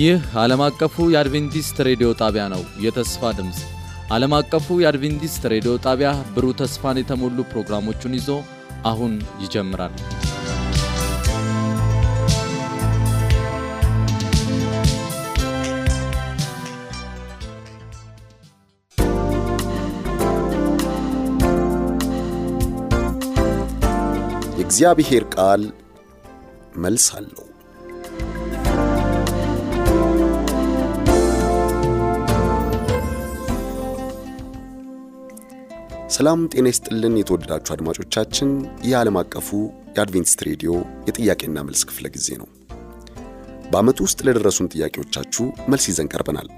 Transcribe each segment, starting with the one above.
ይህ ዓለም አቀፉ የአድቬንቲስት ሬዲዮ ጣቢያ ነው። የተስፋ ድምፅ ዓለም አቀፉ የአድቬንቲስት ሬዲዮ ጣቢያ ብሩህ ተስፋን የተሞሉ ፕሮግራሞቹን ይዞ አሁን ይጀምራል። የእግዚአብሔር ቃል መልስ አለው። ሰላም ጤና ይስጥልን። የተወደዳችሁ አድማጮቻችን ይህ ዓለም አቀፉ የአድቬንቲስት ሬዲዮ የጥያቄና መልስ ክፍለ ጊዜ ነው። በዓመቱ ውስጥ ለደረሱን ጥያቄዎቻችሁ መልስ ይዘን ቀርበናል።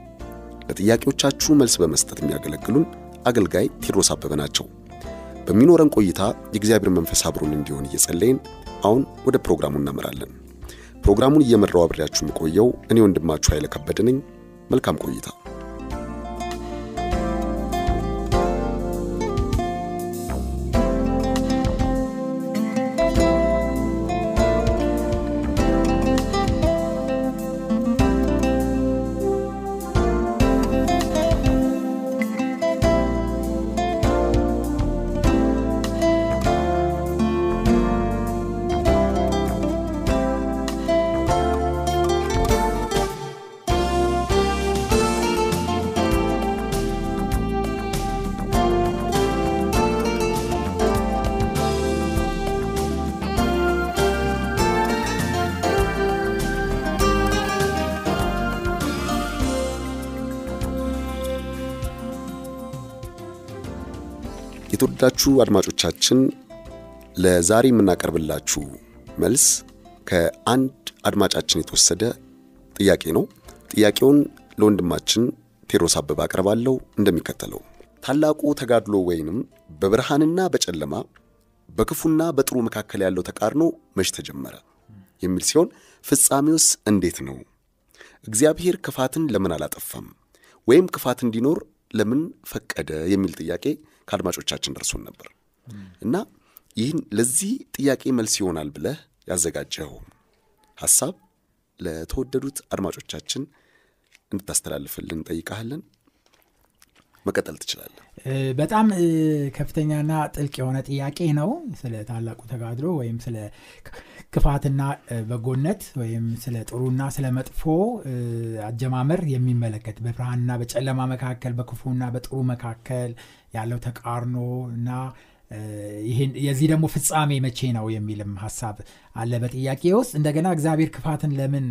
ለጥያቄዎቻችሁ መልስ በመስጠት የሚያገለግሉን አገልጋይ ቴድሮስ አበበ ናቸው። በሚኖረን ቆይታ የእግዚአብሔር መንፈስ አብሮን እንዲሆን እየጸለይን አሁን ወደ ፕሮግራሙ እናመራለን። ፕሮግራሙን እየመራው አብሬያችሁ የምቆየው እኔ ወንድማችሁ ኃይለ ከበደ ነኝ። መልካም ቆይታ። የተወደዳችሁ አድማጮቻችን ለዛሬ የምናቀርብላችሁ መልስ ከአንድ አድማጫችን የተወሰደ ጥያቄ ነው። ጥያቄውን ለወንድማችን ቴዎድሮስ አበበ አቀርባለሁ እንደሚከተለው። ታላቁ ተጋድሎ ወይንም በብርሃንና በጨለማ በክፉና በጥሩ መካከል ያለው ተቃርኖ መች ተጀመረ የሚል ሲሆን ፍጻሜውስ እንዴት ነው? እግዚአብሔር ክፋትን ለምን አላጠፋም? ወይም ክፋት እንዲኖር ለምን ፈቀደ? የሚል ጥያቄ ከአድማጮቻችን ደርሶን ነበር እና ይህን ለዚህ ጥያቄ መልስ ይሆናል ብለህ ያዘጋጀኸው ሐሳብ ለተወደዱት አድማጮቻችን እንድታስተላልፍልን እንጠይቃለን። መቀጠል ትችላለህ። በጣም ከፍተኛና ጥልቅ የሆነ ጥያቄ ነው። ስለ ታላቁ ተጋድሎ ወይም ስለ ክፋትና በጎነት ወይም ስለ ጥሩና ስለ መጥፎ አጀማመር የሚመለከት በብርሃንና በጨለማ መካከል በክፉና በጥሩ መካከል ያለው ተቃርኖ እና የዚህ ደግሞ ፍጻሜ መቼ ነው የሚልም ሀሳብ አለ በጥያቄ ውስጥ። እንደገና እግዚአብሔር ክፋትን ለምን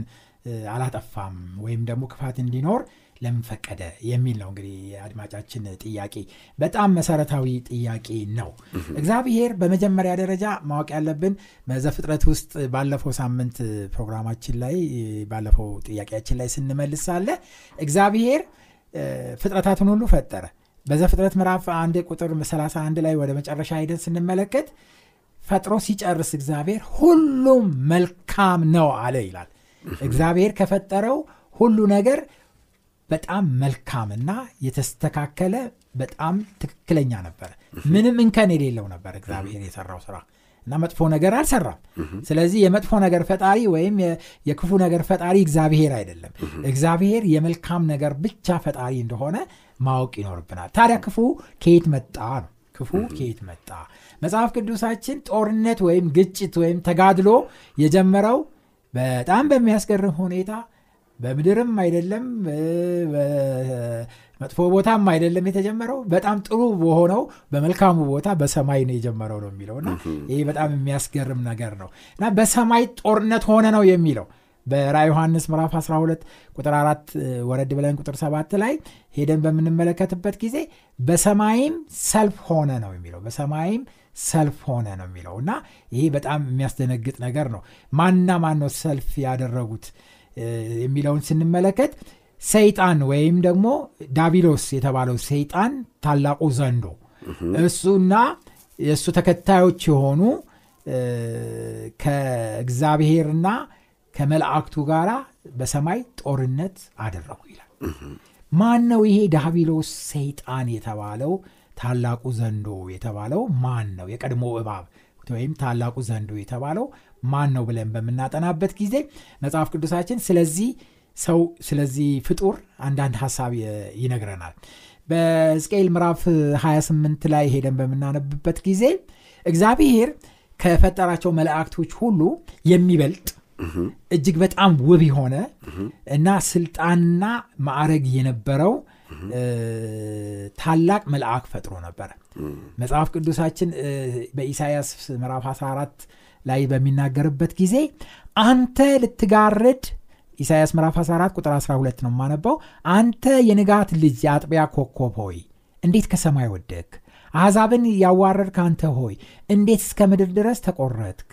አላጠፋም ወይም ደግሞ ክፋት እንዲኖር ለምን ፈቀደ የሚል ነው እንግዲህ የአድማጫችን ጥያቄ። በጣም መሰረታዊ ጥያቄ ነው። እግዚአብሔር በመጀመሪያ ደረጃ ማወቅ ያለብን በዘፍጥረት ውስጥ ባለፈው ሳምንት ፕሮግራማችን ላይ ባለፈው ጥያቄያችን ላይ ስንመልስ ሳለ እግዚአብሔር ፍጥረታትን ሁሉ ፈጠረ። በዘፍጥረት ምዕራፍ አንድ ቁጥር 31 ላይ ወደ መጨረሻ ሄደን ስንመለከት ፈጥሮ ሲጨርስ እግዚአብሔር ሁሉም መልካም ነው አለ ይላል። እግዚአብሔር ከፈጠረው ሁሉ ነገር በጣም መልካምና የተስተካከለ በጣም ትክክለኛ ነበረ። ምንም እንከን የሌለው ነበር እግዚአብሔር የሰራው ስራ እና መጥፎ ነገር አልሰራም። ስለዚህ የመጥፎ ነገር ፈጣሪ ወይም የክፉ ነገር ፈጣሪ እግዚአብሔር አይደለም። እግዚአብሔር የመልካም ነገር ብቻ ፈጣሪ እንደሆነ ማወቅ ይኖርብናል። ታዲያ ክፉ ከየት መጣ ነው? ክፉ ከየት መጣ? መጽሐፍ ቅዱሳችን ጦርነት ወይም ግጭት ወይም ተጋድሎ የጀመረው በጣም በሚያስገርም ሁኔታ በምድርም አይደለም መጥፎ ቦታም አይደለም የተጀመረው። በጣም ጥሩ በሆነው በመልካሙ ቦታ በሰማይ ነው የጀመረው ነው የሚለው እና ይሄ በጣም የሚያስገርም ነገር ነው እና በሰማይ ጦርነት ሆነ ነው የሚለው። በራ ዮሐንስ ምዕራፍ 12 ቁጥር 4 ወረድ ብለን ቁጥር 7 ላይ ሄደን በምንመለከትበት ጊዜ በሰማይም ሰልፍ ሆነ ነው የሚለው። በሰማይም ሰልፍ ሆነ ነው የሚለው እና ይሄ በጣም የሚያስደነግጥ ነገር ነው። ማንና ማን ነው ሰልፍ ያደረጉት የሚለውን ስንመለከት ሰይጣን ወይም ደግሞ ዳቢሎስ የተባለው ሰይጣን ታላቁ ዘንዶ እሱና የእሱ ተከታዮች የሆኑ ከእግዚአብሔርና ከመላእክቱ ጋር በሰማይ ጦርነት አደረጉ ይላል። ማን ነው ይሄ ዳቢሎስ ሰይጣን የተባለው ታላቁ ዘንዶ የተባለው ማን ነው? የቀድሞ እባብ ወይም ታላቁ ዘንዶ የተባለው ማን ነው ብለን በምናጠናበት ጊዜ መጽሐፍ ቅዱሳችን ስለዚህ ሰው ስለዚህ ፍጡር አንዳንድ ሀሳብ ይነግረናል። በሕዝቅኤል ምዕራፍ 28 ላይ ሄደን በምናነብበት ጊዜ እግዚአብሔር ከፈጠራቸው መላእክቶች ሁሉ የሚበልጥ እጅግ በጣም ውብ የሆነ እና ስልጣንና ማዕረግ የነበረው ታላቅ መልአክ ፈጥሮ ነበረ መጽሐፍ ቅዱሳችን በኢሳያስ ምዕራፍ 14 ላይ በሚናገርበት ጊዜ አንተ ልትጋርድ ኢሳያስ ምዕራፍ 14 ቁጥር 12 ነው የማነባው አንተ የንጋት ልጅ የአጥቢያ ኮከብ ሆይ እንዴት ከሰማይ ወደክ አሕዛብን ያዋረድክ አንተ ሆይ እንዴት እስከ ምድር ድረስ ተቆረጥክ?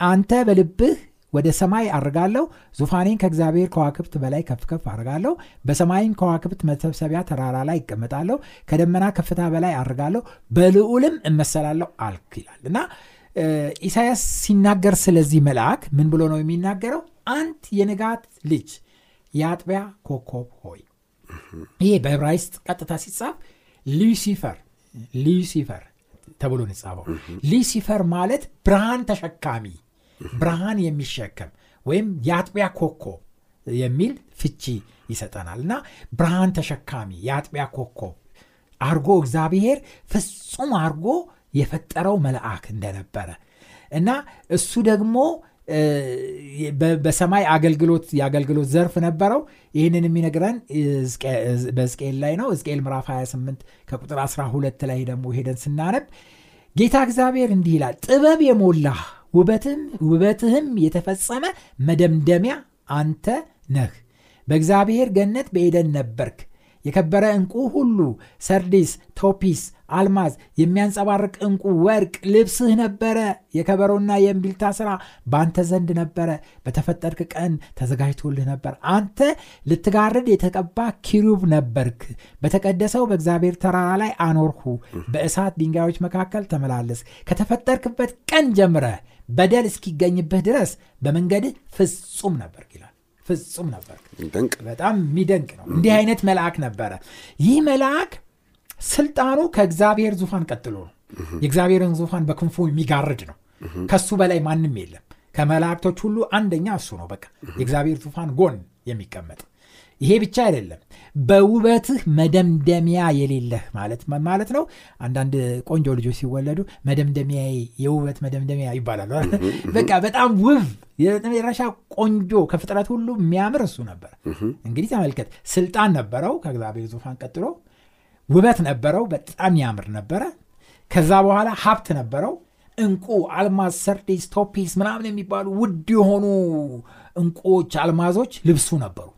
አንተ በልብህ ወደ ሰማይ አርጋለሁ። ዙፋኔን ከእግዚአብሔር ከዋክብት በላይ ከፍ ከፍ አርጋለሁ። በሰማይም ከዋክብት መሰብሰቢያ ተራራ ላይ ይቀመጣለሁ ከደመና ከፍታ በላይ አርጋለሁ። በልዑልም እመሰላለሁ አልክ ይላል። እና ኢሳያስ ሲናገር ስለዚህ መልአክ ምን ብሎ ነው የሚናገረው? አንት የንጋት ልጅ የአጥቢያ ኮከብ ሆይ። ይሄ በዕብራይስጥ ቀጥታ ሲጻፍ ሉሲፈር ሉሲፈር ተብሎ ንጻፈው ሉሲፈር ማለት ብርሃን ተሸካሚ ብርሃን የሚሸከም ወይም የአጥቢያ ኮከብ የሚል ፍቺ ይሰጠናል። እና ብርሃን ተሸካሚ የአጥቢያ ኮከብ አርጎ እግዚአብሔር ፍጹም አርጎ የፈጠረው መልአክ እንደነበረ እና እሱ ደግሞ በሰማይ አገልግሎት የአገልግሎት ዘርፍ ነበረው። ይህንን የሚነግረን በዝቅኤል ላይ ነው። ዝቅኤል ምዕራፍ 28 ከቁጥር 12 ላይ ደግሞ ሄደን ስናነብ ጌታ እግዚአብሔር እንዲህ ይላል ጥበብ የሞላህ ውበትህም የተፈጸመ መደምደሚያ አንተ ነህ። በእግዚአብሔር ገነት በኤደን ነበርክ። የከበረ ዕንቁ ሁሉ ሰርዲስ ቶፒስ አልማዝ የሚያንጸባርቅ ዕንቁ ወርቅ ልብስህ ነበረ። የከበሮና የእምቢልታ ሥራ በአንተ ዘንድ ነበረ። በተፈጠርክ ቀን ተዘጋጅቶልህ ነበር። አንተ ልትጋርድ የተቀባ ኪሩብ ነበርክ። በተቀደሰው በእግዚአብሔር ተራራ ላይ አኖርሁ። በእሳት ድንጋዮች መካከል ተመላለስ ከተፈጠርክበት ቀን ጀምረ በደል እስኪገኝብህ ድረስ በመንገድህ ፍጹም ነበር ይላል። ፍጹም ነበር በጣም የሚደንቅ ነው። እንዲህ አይነት መልአክ ነበረ። ይህ መልአክ ስልጣኑ ከእግዚአብሔር ዙፋን ቀጥሎ ነው። የእግዚአብሔርን ዙፋን በክንፉ የሚጋርድ ነው። ከሱ በላይ ማንም የለም። ከመላእክቶች ሁሉ አንደኛ እሱ ነው። በቃ የእግዚአብሔር ዙፋን ጎን የሚቀመጥ ይሄ ብቻ አይደለም። በውበትህ መደምደሚያ የሌለህ ማለት ማለት ነው። አንዳንድ ቆንጆ ልጆች ሲወለዱ መደምደሚያ የውበት መደምደሚያ ይባላሉ በቃ በጣም ውብ የመጨረሻ ቆንጆ ከፍጥረት ሁሉ የሚያምር እሱ ነበር። እንግዲህ ተመልከት ስልጣን ነበረው ከእግዚአብሔር ዙፋን ቀጥሎ። ውበት ነበረው በጣም ያምር ነበረ። ከዛ በኋላ ሀብት ነበረው እንቁ አልማዝ ሰርዴስ ቶፒስ ምናምን የሚባሉ ውድ የሆኑ እንቁዎች አልማዞች ልብሱ ነበሩ።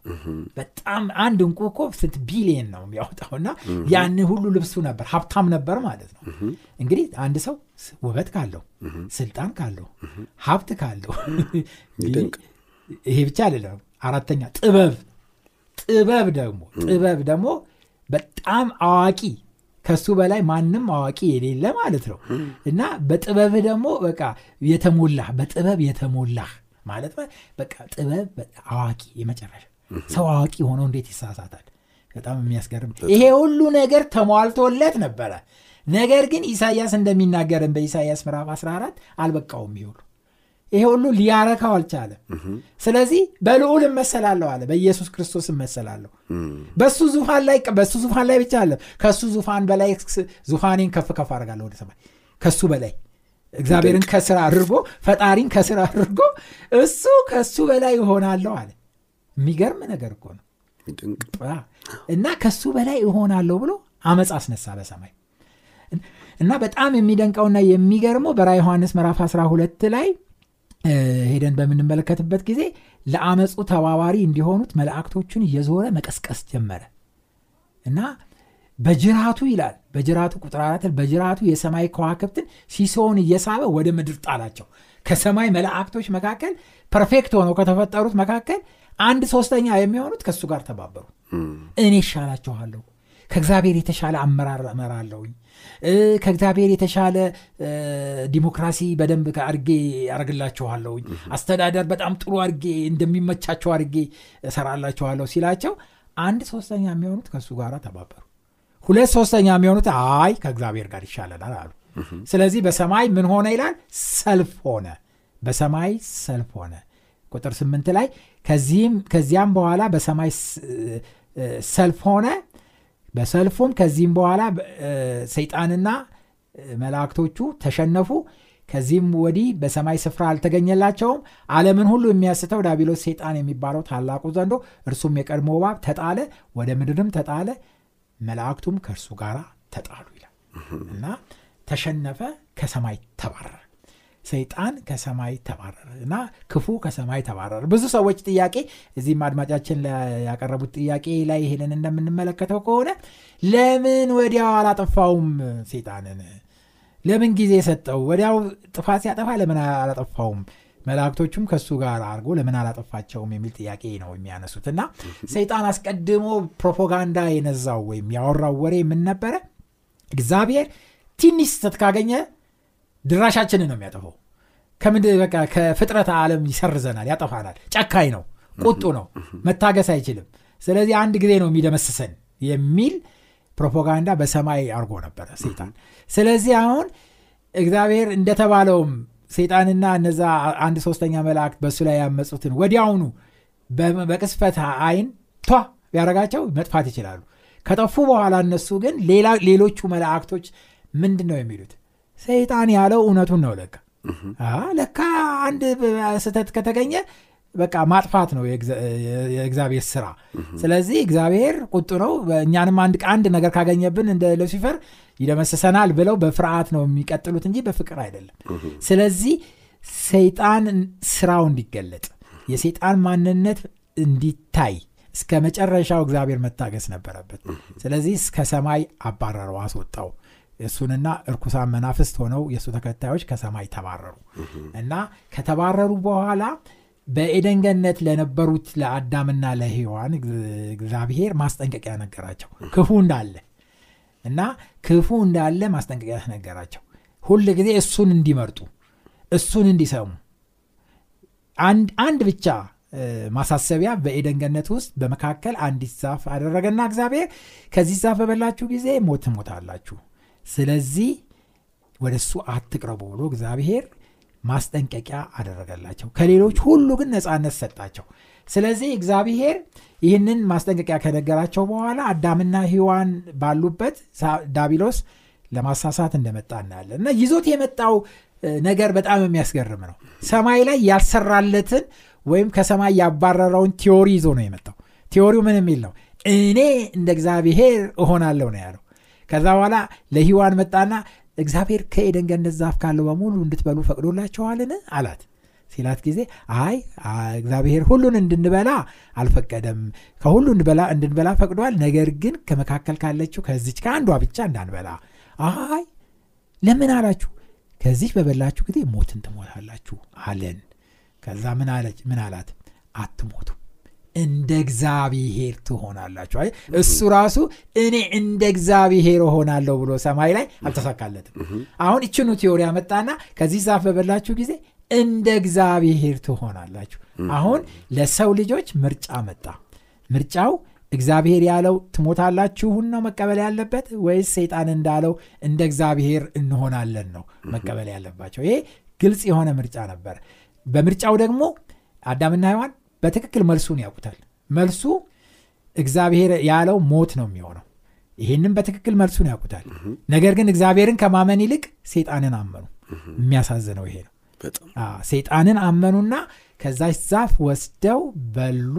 በጣም አንድ እንቁ እኮ ስንት ቢሊየን ነው የሚያወጣው እና ያን ሁሉ ልብሱ ነበር ሀብታም ነበር ማለት ነው። እንግዲህ አንድ ሰው ውበት ካለው ስልጣን ካለው ሀብት ካለው ይሄ ብቻ አይደለም። አራተኛ ጥበብ ጥበብ ደግሞ ጥበብ ደግሞ በጣም አዋቂ ከሱ በላይ ማንም አዋቂ የሌለ ማለት ነው። እና በጥበብህ ደግሞ በቃ የተሞላህ በጥበብ የተሞላህ ማለት በቃ ጥበብ አዋቂ የመጨረሻ ሰው አዋቂ ሆኖ እንዴት ይሳሳታል? በጣም የሚያስገርም ይሄ ሁሉ ነገር ተሟልቶለት ነበረ። ነገር ግን ኢሳያስ እንደሚናገርን በኢሳያስ ምዕራፍ 14 አልበቃውም ይሁሉ ይሄ ሁሉ ሊያረካው አልቻለም። ስለዚህ በልዑል እመሰላለሁ አለ በኢየሱስ ክርስቶስ እመሰላለሁ። በሱ ዙፋን ላይ በሱ ዙፋን ላይ ብቻ አለ ከሱ ዙፋን በላይ ዙፋኔን ከፍ ከፍ አደርጋለሁ ወደ ሰማይ። ከሱ በላይ እግዚአብሔርን ከስራ አድርጎ ፈጣሪን ከስራ አድርጎ እሱ ከሱ በላይ እሆናለሁ አለ። የሚገርም ነገር እኮ ነው። እና ከሱ በላይ እሆናለሁ ብሎ አመፅ አስነሳ በሰማይ። እና በጣም የሚደንቀውና የሚገርመው በራ ዮሐንስ ምዕራፍ 12 ላይ ሄደን በምንመለከትበት ጊዜ ለአመፁ ተባባሪ እንዲሆኑት መላእክቶቹን እየዞረ መቀስቀስ ጀመረ። እና በጅራቱ ይላል በጅራቱ ቁጥር አራት በጅራቱ የሰማይ ከዋክብትን ሲሶውን እየሳበ ወደ ምድር ጣላቸው። ከሰማይ መላእክቶች መካከል ፐርፌክት ሆነው ከተፈጠሩት መካከል አንድ ሶስተኛ የሚሆኑት ከእሱ ጋር ተባበሩ እኔ ይሻላችኋለሁ ከእግዚአብሔር የተሻለ አመራር እመራለሁኝ ከእግዚአብሔር የተሻለ ዲሞክራሲ በደንብ አርጌ ያደርግላችኋለሁኝ አስተዳደር በጣም ጥሩ አርጌ እንደሚመቻቸው አርጌ እሰራላችኋለሁ ሲላቸው አንድ ሶስተኛ የሚሆኑት ከእሱ ጋር ተባበሩ። ሁለት ሶስተኛ የሚሆኑት አይ ከእግዚአብሔር ጋር ይሻለናል አሉ። ስለዚህ በሰማይ ምን ሆነ ይላል? ሰልፍ ሆነ። በሰማይ ሰልፍ ሆነ። ቁጥር ስምንት ላይ ከዚያም በኋላ በሰማይ ሰልፍ ሆነ በሰልፉም ከዚህም በኋላ ሰይጣንና መላእክቶቹ ተሸነፉ። ከዚህም ወዲህ በሰማይ ስፍራ አልተገኘላቸውም። ዓለምን ሁሉ የሚያስተው ዳቢሎስ ሰይጣን የሚባለው ታላቁ ዘንዶ እርሱም የቀድሞ እባብ ተጣለ ወደ ምድርም ተጣለ መላእክቱም ከእርሱ ጋር ተጣሉ ይላል። እና ተሸነፈ ከሰማይ ተባረረ ሰይጣን ከሰማይ ተባረረ እና ክፉ ከሰማይ ተባረረ። ብዙ ሰዎች ጥያቄ እዚህም አድማጫችን ያቀረቡት ጥያቄ ላይ ይሄንን እንደምንመለከተው ከሆነ ለምን ወዲያው አላጠፋውም ሰይጣንን? ለምን ጊዜ ሰጠው? ወዲያው ጥፋት ሲያጠፋ ለምን አላጠፋውም? መላእክቶቹም ከእሱ ጋር አድርጎ ለምን አላጠፋቸውም? የሚል ጥያቄ ነው የሚያነሱት እና ሰይጣን አስቀድሞ ፕሮፓጋንዳ የነዛው ወይም ያወራው ወሬ ምን ነበረ? እግዚአብሔር ትንሽ ስተት ካገኘ ድራሻችንን ነው የሚያጠፈው ከምድ በቃ ከፍጥረት ዓለም ይሰርዘናል ያጠፋናል። ጨካኝ ነው ቁጡ ነው መታገስ አይችልም። ስለዚህ አንድ ጊዜ ነው የሚደመስሰን የሚል ፕሮፓጋንዳ በሰማይ አርጎ ነበረ ሰይጣን። ስለዚህ አሁን እግዚአብሔር እንደተባለውም ሰይጣንና እነዛ አንድ ሶስተኛ መላእክት በእሱ ላይ ያመፁትን ወዲያውኑ በቅስፈት አይን ቷ ቢያረጋቸው መጥፋት ይችላሉ። ከጠፉ በኋላ እነሱ ግን ሌሎቹ መላእክቶች ምንድን ነው የሚሉት ሰይጣን ያለው እውነቱን ነው ለካ። ለካ አንድ ስህተት ከተገኘ በቃ ማጥፋት ነው የእግዚአብሔር ስራ። ስለዚህ እግዚአብሔር ቁጡ ነው። እኛንም አንድ አንድ ነገር ካገኘብን እንደ ሉሲፈር ይደመስሰናል ብለው በፍርሃት ነው የሚቀጥሉት እንጂ በፍቅር አይደለም። ስለዚህ ሰይጣን ስራው እንዲገለጥ የሰይጣን ማንነት እንዲታይ እስከ መጨረሻው እግዚአብሔር መታገስ ነበረበት። ስለዚህ እስከ ሰማይ አባረረው አስወጣው እሱንና እርኩሳን መናፍስት ሆነው የእሱ ተከታዮች ከሰማይ ተባረሩ። እና ከተባረሩ በኋላ በኤደን ገነት ለነበሩት ለአዳምና ለሔዋን እግዚአብሔር ማስጠንቀቂያ ነገራቸው። ክፉ እንዳለ እና ክፉ እንዳለ ማስጠንቀቂያ ነገራቸው። ሁል ጊዜ እሱን እንዲመርጡ እሱን እንዲሰሙ። አንድ ብቻ ማሳሰቢያ በኤደን ገነት ውስጥ በመካከል አንዲት ዛፍ አደረገና እግዚአብሔር ከዚህ ዛፍ በበላችሁ ጊዜ ሞት ሞታላችሁ ስለዚህ ወደ እሱ አትቅረቡ ብሎ እግዚአብሔር ማስጠንቀቂያ አደረገላቸው። ከሌሎች ሁሉ ግን ነፃነት ሰጣቸው። ስለዚህ እግዚአብሔር ይህንን ማስጠንቀቂያ ከነገራቸው በኋላ አዳምና ሂዋን ባሉበት ዳቢሎስ ለማሳሳት እንደመጣ እናያለን። እና ይዞት የመጣው ነገር በጣም የሚያስገርም ነው። ሰማይ ላይ ያልሰራለትን ወይም ከሰማይ ያባረረውን theory ይዞ ነው የመጣው። theory ው ምን የሚል ነው እኔ እንደ እግዚአብሔር እሆናለሁ ነው ያለው ከዛ በኋላ ለሂዋን መጣና እግዚአብሔር ከኤደን ገነት ዛፍ ካለው በሙሉ እንድትበሉ ፈቅዶላቸዋልን አላት። ሲላት ጊዜ አይ እግዚአብሔር ሁሉን እንድንበላ አልፈቀደም። ከሁሉ እንድንበላ ፈቅዷል። ነገር ግን ከመካከል ካለችው ከዚች ከአንዷ ብቻ እንዳንበላ. አይ ለምን አላችሁ? ከዚህ በበላችሁ ጊዜ ሞትን ትሞታላችሁ አለን. ከዛ ምን አላት? አትሞቱ እንደ እግዚአብሔር ትሆናላችሁ። እሱ ራሱ እኔ እንደ እግዚአብሔር እሆናለሁ ብሎ ሰማይ ላይ አልተሳካለትም። አሁን ይችኑ ቲዮሪ ያመጣና ከዚህ ዛፍ በበላችሁ ጊዜ እንደ እግዚአብሔር ትሆናላችሁ። አሁን ለሰው ልጆች ምርጫ መጣ። ምርጫው እግዚአብሔር ያለው ትሞታላችሁን ነው መቀበል ያለበት ወይስ ሰይጣን እንዳለው እንደ እግዚአብሔር እንሆናለን ነው መቀበል ያለባቸው? ይሄ ግልጽ የሆነ ምርጫ ነበር። በምርጫው ደግሞ አዳምና ሔዋን በትክክል መልሱን ያውቁታል። መልሱ እግዚአብሔር ያለው ሞት ነው የሚሆነው። ይህንም በትክክል መልሱን ያውቁታል። ነገር ግን እግዚአብሔርን ከማመን ይልቅ ሴጣንን አመኑ። የሚያሳዝነው ይሄ ነው። ሴጣንን አመኑና ከዛች ዛፍ ወስደው በሉ።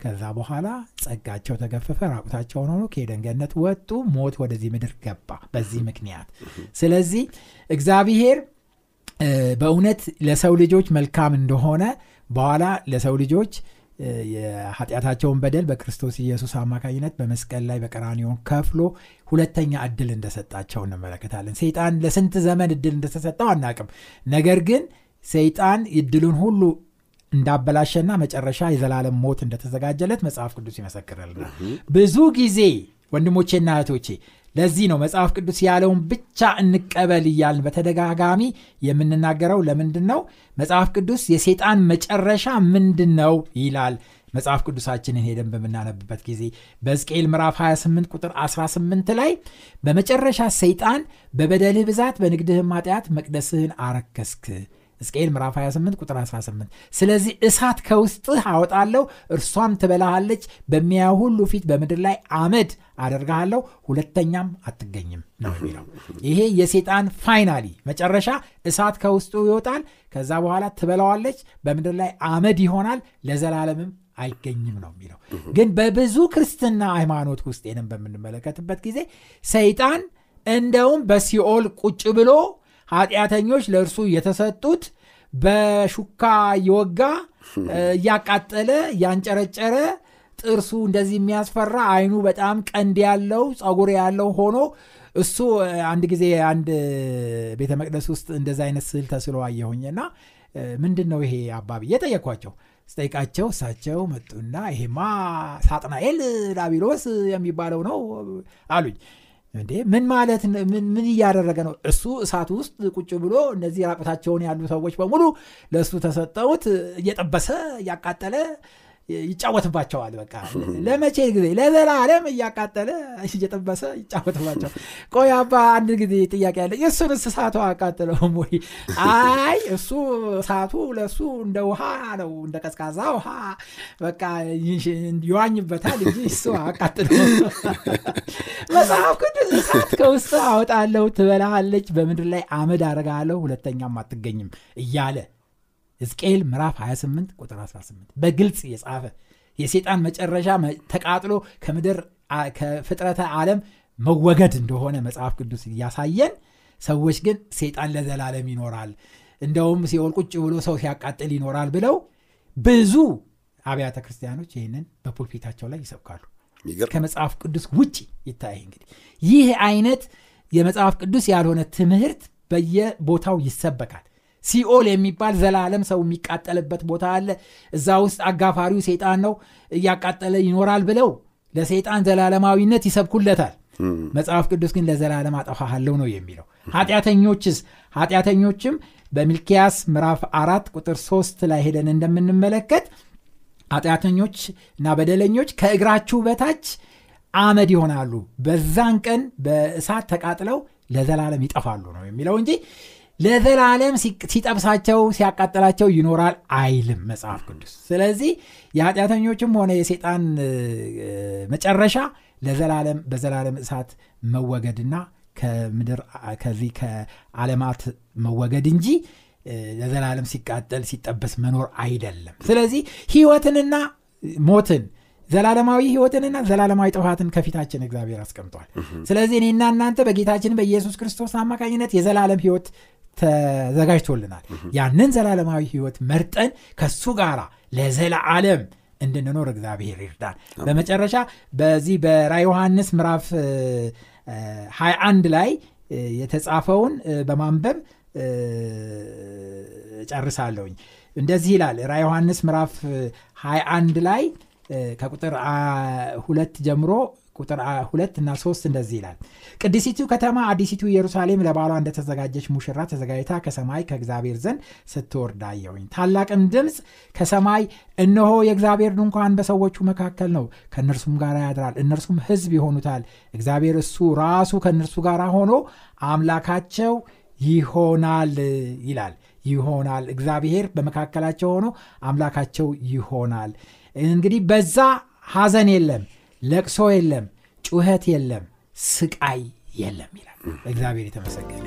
ከዛ በኋላ ጸጋቸው ተገፈፈ ራቁታቸውን ሆኖ ከኤደን ገነት ወጡ። ሞት ወደዚህ ምድር ገባ በዚህ ምክንያት። ስለዚህ እግዚአብሔር በእውነት ለሰው ልጆች መልካም እንደሆነ በኋላ ለሰው ልጆች የኃጢአታቸውን በደል በክርስቶስ ኢየሱስ አማካኝነት በመስቀል ላይ በቀራኒዮን ከፍሎ ሁለተኛ እድል እንደሰጣቸው እንመለከታለን። ሰይጣን ለስንት ዘመን እድል እንደተሰጠው አናቅም። ነገር ግን ሰይጣን እድሉን ሁሉ እንዳበላሸና መጨረሻ የዘላለም ሞት እንደተዘጋጀለት መጽሐፍ ቅዱስ ይመሰክርልናል ብዙ ጊዜ ወንድሞቼና እህቶቼ ለዚህ ነው መጽሐፍ ቅዱስ ያለውን ብቻ እንቀበል እያልን በተደጋጋሚ የምንናገረው። ለምንድን ነው መጽሐፍ ቅዱስ የሴጣን መጨረሻ ምንድን ነው ይላል። መጽሐፍ ቅዱሳችንን ሄደን በምናነብበት ጊዜ በሕዝቅኤል ምዕራፍ 28 ቁጥር 18 ላይ በመጨረሻ ሰይጣን በበደልህ ብዛት በንግድህም ኃጢአት መቅደስህን አረከስክ ሕዝቅኤል ምዕራፍ 28 ቁጥር 18 ስለዚህ እሳት ከውስጥህ አወጣለሁ እርሷም ትበላሃለች በሚያዩ ሁሉ ፊት በምድር ላይ አመድ አደርግሃለሁ ሁለተኛም አትገኝም ነው የሚለው። ይሄ የሴጣን finally መጨረሻ እሳት ከውስጡ ይወጣል ከዛ በኋላ ትበላዋለች በምድር ላይ አመድ ይሆናል ለዘላለምም አይገኝም ነው የሚለው። ግን በብዙ ክርስትና ሃይማኖት ውስጥ ይህንም በምንመለከትበት ጊዜ ሰይጣን እንደውም በሲኦል ቁጭ ብሎ ኃጢአተኞች ለእርሱ የተሰጡት በሹካ እየወጋ እያቃጠለ እያንጨረጨረ ጥርሱ እንደዚህ የሚያስፈራ አይኑ በጣም ቀንድ ያለው ጸጉር ያለው ሆኖ እሱ አንድ ጊዜ አንድ ቤተ መቅደስ ውስጥ እንደዚ አይነት ስዕል ተስሎ አየሁኝና ምንድን ነው ይሄ አባቢ እየጠየኳቸው ስጠይቃቸው እሳቸው መጡና ይሄማ ሳጥናኤል ዳቢሎስ የሚባለው ነው አሉኝ እንዴ? ምን ማለት ምን እያደረገ ነው? እሱ እሳት ውስጥ ቁጭ ብሎ እነዚህ ራቁታቸውን ያሉ ሰዎች በሙሉ ለእሱ ተሰጠውት እየጠበሰ እያቃጠለ ይጫወትባቸዋል በቃ። ለመቼ ጊዜ? ለዘላለም እያቃጠለ እየጠበሰ ይጫወትባቸው ቆይ አባ አንድ ጊዜ ጥያቄ ያለ እሱን እሳቱ አቃጥለውም ወይ? አይ እሱ እሳቱ ለእሱ እንደ ውሃ ነው እንደ ቀዝቃዛ ውሃ በቃ ይዋኝበታል እንጂ እሱ አቃጥለው መጽሐፍ ቅዱስ እሳት ከውስጥ አወጣለሁ ትበላሃለች በምድር ላይ አመድ አረጋለሁ ሁለተኛም አትገኝም እያለ ሕዝቅኤል ምዕራፍ 28 ቁጥር 18 በግልጽ የጻፈ የሴጣን መጨረሻ ተቃጥሎ ከምድር ከፍጥረተ ዓለም መወገድ እንደሆነ መጽሐፍ ቅዱስ እያሳየን ሰዎች ግን ሴጣን ለዘላለም ይኖራል እንደውም ሲኦል ቁጭ ብሎ ሰው ሲያቃጥል ይኖራል ብለው ብዙ አብያተ ክርስቲያኖች ይህንን በፑልፒታቸው ላይ ይሰብካሉ። ከመጽሐፍ ቅዱስ ውጭ ይታይ እንግዲህ ይህ አይነት የመጽሐፍ ቅዱስ ያልሆነ ትምህርት በየቦታው ይሰበካል ሲኦል የሚባል ዘላለም ሰው የሚቃጠልበት ቦታ አለ። እዛ ውስጥ አጋፋሪው ሴጣን ነው እያቃጠለ ይኖራል ብለው ለሴጣን ዘላለማዊነት ይሰብኩለታል። መጽሐፍ ቅዱስ ግን ለዘላለም አጠፋሃለው ነው የሚለው። ኃጢአተኞችስ? ኃጢአተኞችም በሚልኪያስ ምዕራፍ አራት ቁጥር ሶስት ላይ ሄደን እንደምንመለከት ኃጢአተኞች እና በደለኞች ከእግራችሁ በታች አመድ ይሆናሉ። በዛን ቀን በእሳት ተቃጥለው ለዘላለም ይጠፋሉ ነው የሚለው እንጂ ለዘላለም ሲጠብሳቸው ሲያቃጥላቸው ይኖራል አይልም መጽሐፍ ቅዱስ። ስለዚህ የኃጢአተኞችም ሆነ የሴጣን መጨረሻ ለዘላለም በዘላለም እሳት መወገድና ከምድር ከዚህ ከዓለማት መወገድ እንጂ ለዘላለም ሲቃጠል ሲጠበስ መኖር አይደለም። ስለዚህ ህይወትንና ሞትን ዘላለማዊ ህይወትንና ዘላለማዊ ጥፋትን ከፊታችን እግዚአብሔር አስቀምጧል። ስለዚህ እኔና እናንተ በጌታችን በኢየሱስ ክርስቶስ አማካኝነት የዘላለም ህይወት ተዘጋጅቶልናል። ያንን ዘላለማዊ ህይወት መርጠን ከሱ ጋር ለዘላለም እንድንኖር እግዚአብሔር ይርዳል በመጨረሻ በዚህ በራ ዮሐንስ ምዕራፍ 21 ላይ የተጻፈውን በማንበብ ጨርሳለሁኝ እንደዚህ ይላል ራ ዮሐንስ ምዕራፍ 21 ላይ ከቁጥር ሁለት ጀምሮ ቁጥር ሁለት እና ሶስት እንደዚህ ይላል። ቅድሲቱ ከተማ አዲሲቱ ኢየሩሳሌም ለባሏ እንደተዘጋጀች ሙሽራ ተዘጋጅታ ከሰማይ ከእግዚአብሔር ዘንድ ስትወርድ ታላቅም ድምፅ ከሰማይ እነሆ የእግዚአብሔር ድንኳን በሰዎቹ መካከል ነው ከእነርሱም ጋር ያድራል እነርሱም ህዝብ ይሆኑታል። እግዚአብሔር እሱ ራሱ ከእነርሱ ጋር ሆኖ አምላካቸው ይሆናል ይላል። ይሆናል። እግዚአብሔር በመካከላቸው ሆኖ አምላካቸው ይሆናል. እንግዲህ በዛ ሐዘን የለም ለቅሶ የለም ጩኸት የለም ስቃይ የለም ይላል። እግዚአብሔር የተመሰገነ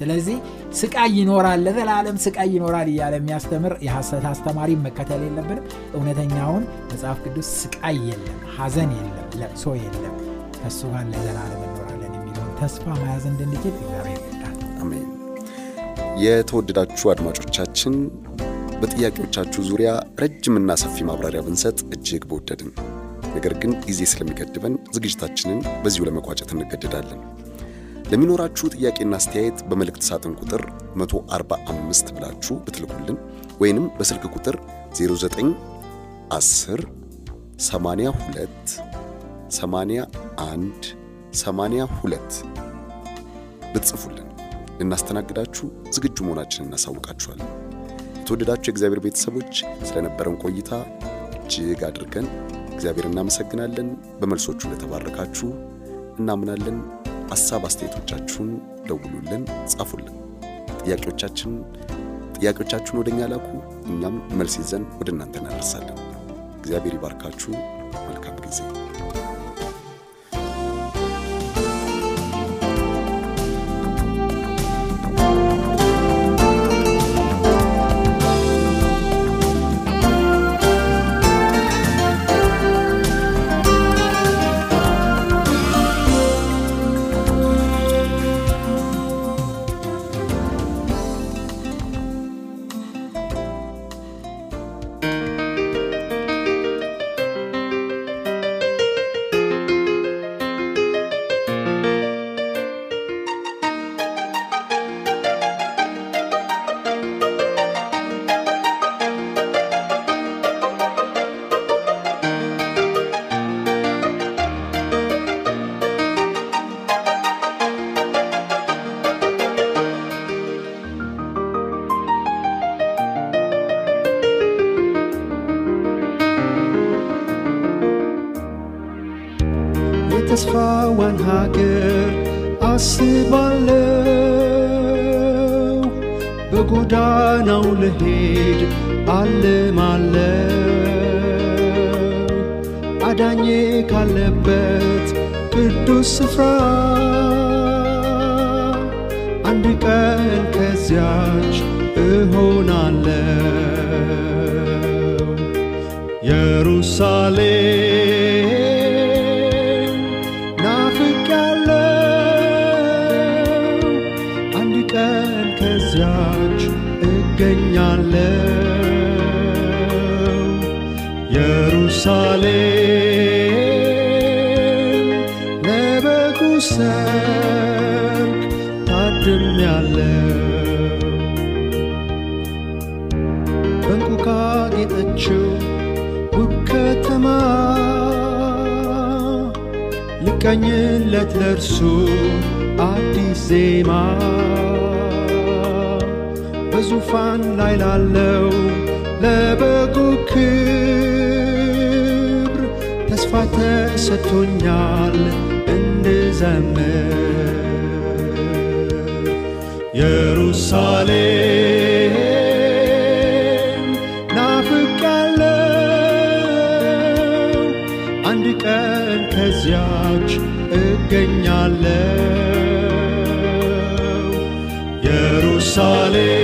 ስለዚህ ስቃይ ይኖራል ለዘላለም ስቃይ ይኖራል እያለ የሚያስተምር የሐሰት አስተማሪ መከተል የለብንም። እውነተኛውን መጽሐፍ ቅዱስ ስቃይ የለም ሐዘን የለም ለቅሶ የለም ከእሱ ጋር ለዘላለም እኖራለን የሚለውን ተስፋ መያዝ እንድንችል እግዚአብሔር ይርዳል አሜን። የተወደዳችሁ አድማጮቻችን በጥያቄዎቻችሁ ዙሪያ ረጅምና ሰፊ ማብራሪያ ብንሰጥ እጅግ በወደድን ነገር ግን ጊዜ ስለሚገድበን ዝግጅታችንን በዚሁ ለመቋጨት እንገደዳለን። ለሚኖራችሁ ጥያቄና አስተያየት በመልእክት ሳጥን ቁጥር 145 ብላችሁ ብትልኩልን ወይንም በስልክ ቁጥር 09 10 82 81 82 ብትጽፉልን ልናስተናግዳችሁ ዝግጁ መሆናችንን እናሳውቃችኋለን። የተወደዳችሁ የእግዚአብሔር ቤተሰቦች ስለነበረን ቆይታ እጅግ አድርገን እግዚአብሔር እናመሰግናለን በመልሶቹ ለተባረካችሁ እናምናለን ሐሳብ አስተያየቶቻችሁን ደውሉልን ጻፉልን ጥያቄዎቻችን ጥያቄዎቻችሁን ወደ እኛ ላኩ። እኛም መልስ ይዘን ወደ እናንተ እናደርሳለን። እግዚአብሔር ይባርካችሁ። መልካም ጊዜ። በጎዳናው ልሄድ። አልማለው አዳኜ ካለበት ቅዱስ ስፍራ። አንድ ቀን ከዚያች እሆናለው ኢየሩሳሌም እገኛለሁ ኢየሩሳሌም ለበጉ ሰርግ ታድሜያለሁ በእንቁ ካጌጠችው ውብ ከተማ ልቀኝለት ለእርሱ አዲስ ዜማ በዙፋን ላይ ላለው ለበጉ ክብር ተስፋ ተሰጥቶኛል እንድዘምር። ኢየሩሳሌም ናፍቄያለሁ አንድ ቀን ከዚያች እገኛለሁ። ኢየሩሳሌም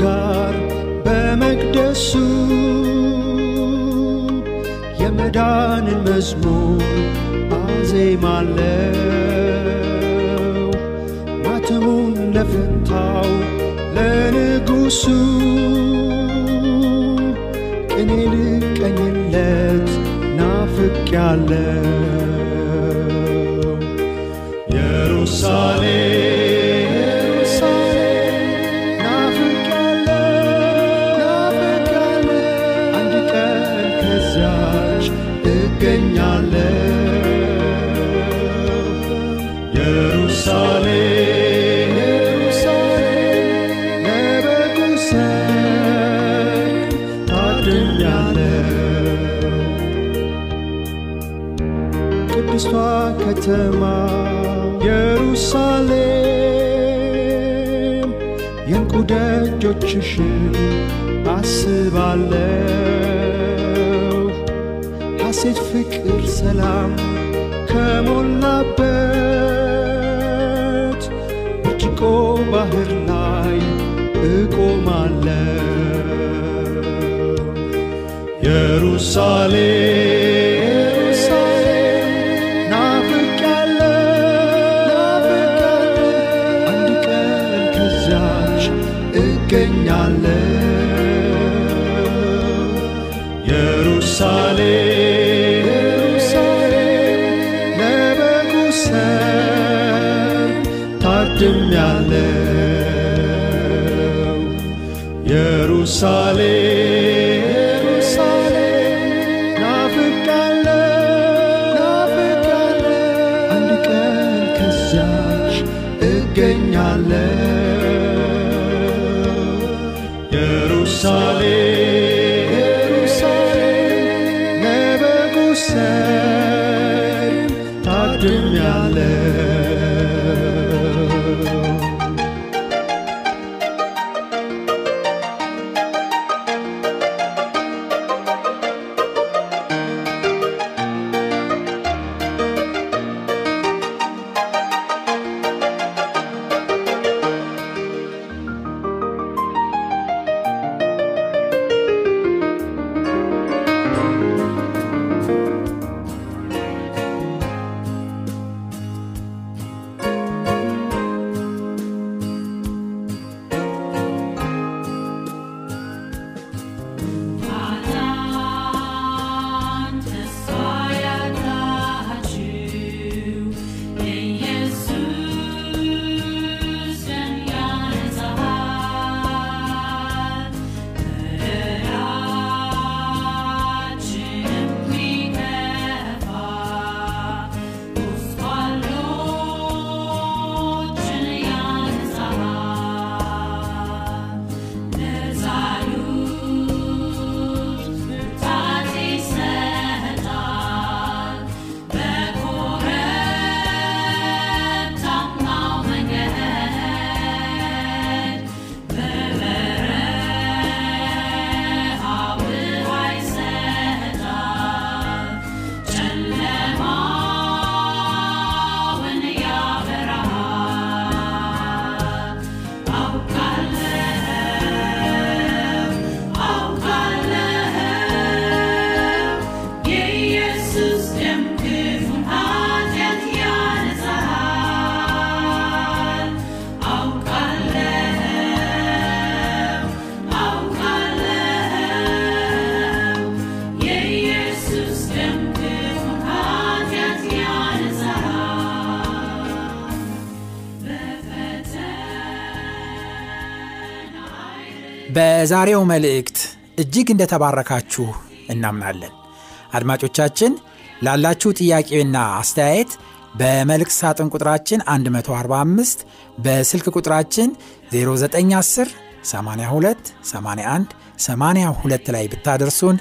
ጋር በመቅደሱ የመዳንን መዝሙር አዜማለው ማተሙን ለፈታው ለንጉሱ ቅኔ ልቀኝለት ናፍቄያለሁ። ኢየሩሳሌም ኢየሩሳሌም የእንቁ ደጆችሽን አስባለሁ። ሐሴት፣ ፍቅር፣ ሰላም ከሞላበት ብርጭቆ ባህር ላይ እቆማለሁ። ኢየሩሳሌም ኢየሩሳሌም በዛሬው መልእክት እጅግ እንደተባረካችሁ እናምናለን። አድማጮቻችን ላላችሁ ጥያቄና አስተያየት በመልእክት ሳጥን ቁጥራችን 145 በስልክ ቁጥራችን 0910 82 81 82 ላይ ብታደርሱን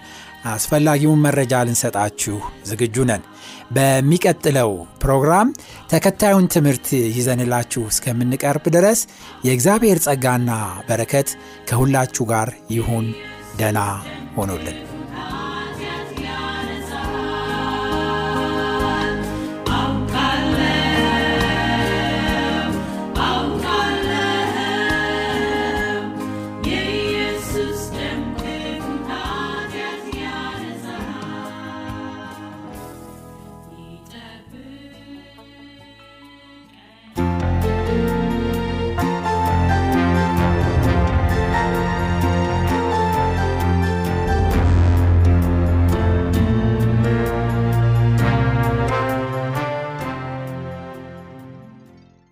አስፈላጊውን መረጃ ልንሰጣችሁ ዝግጁ ነን። በሚቀጥለው ፕሮግራም ተከታዩን ትምህርት ይዘንላችሁ እስከምንቀርብ ድረስ የእግዚአብሔር ጸጋና በረከት ከሁላችሁ ጋር ይሁን። ደና ሆኖልን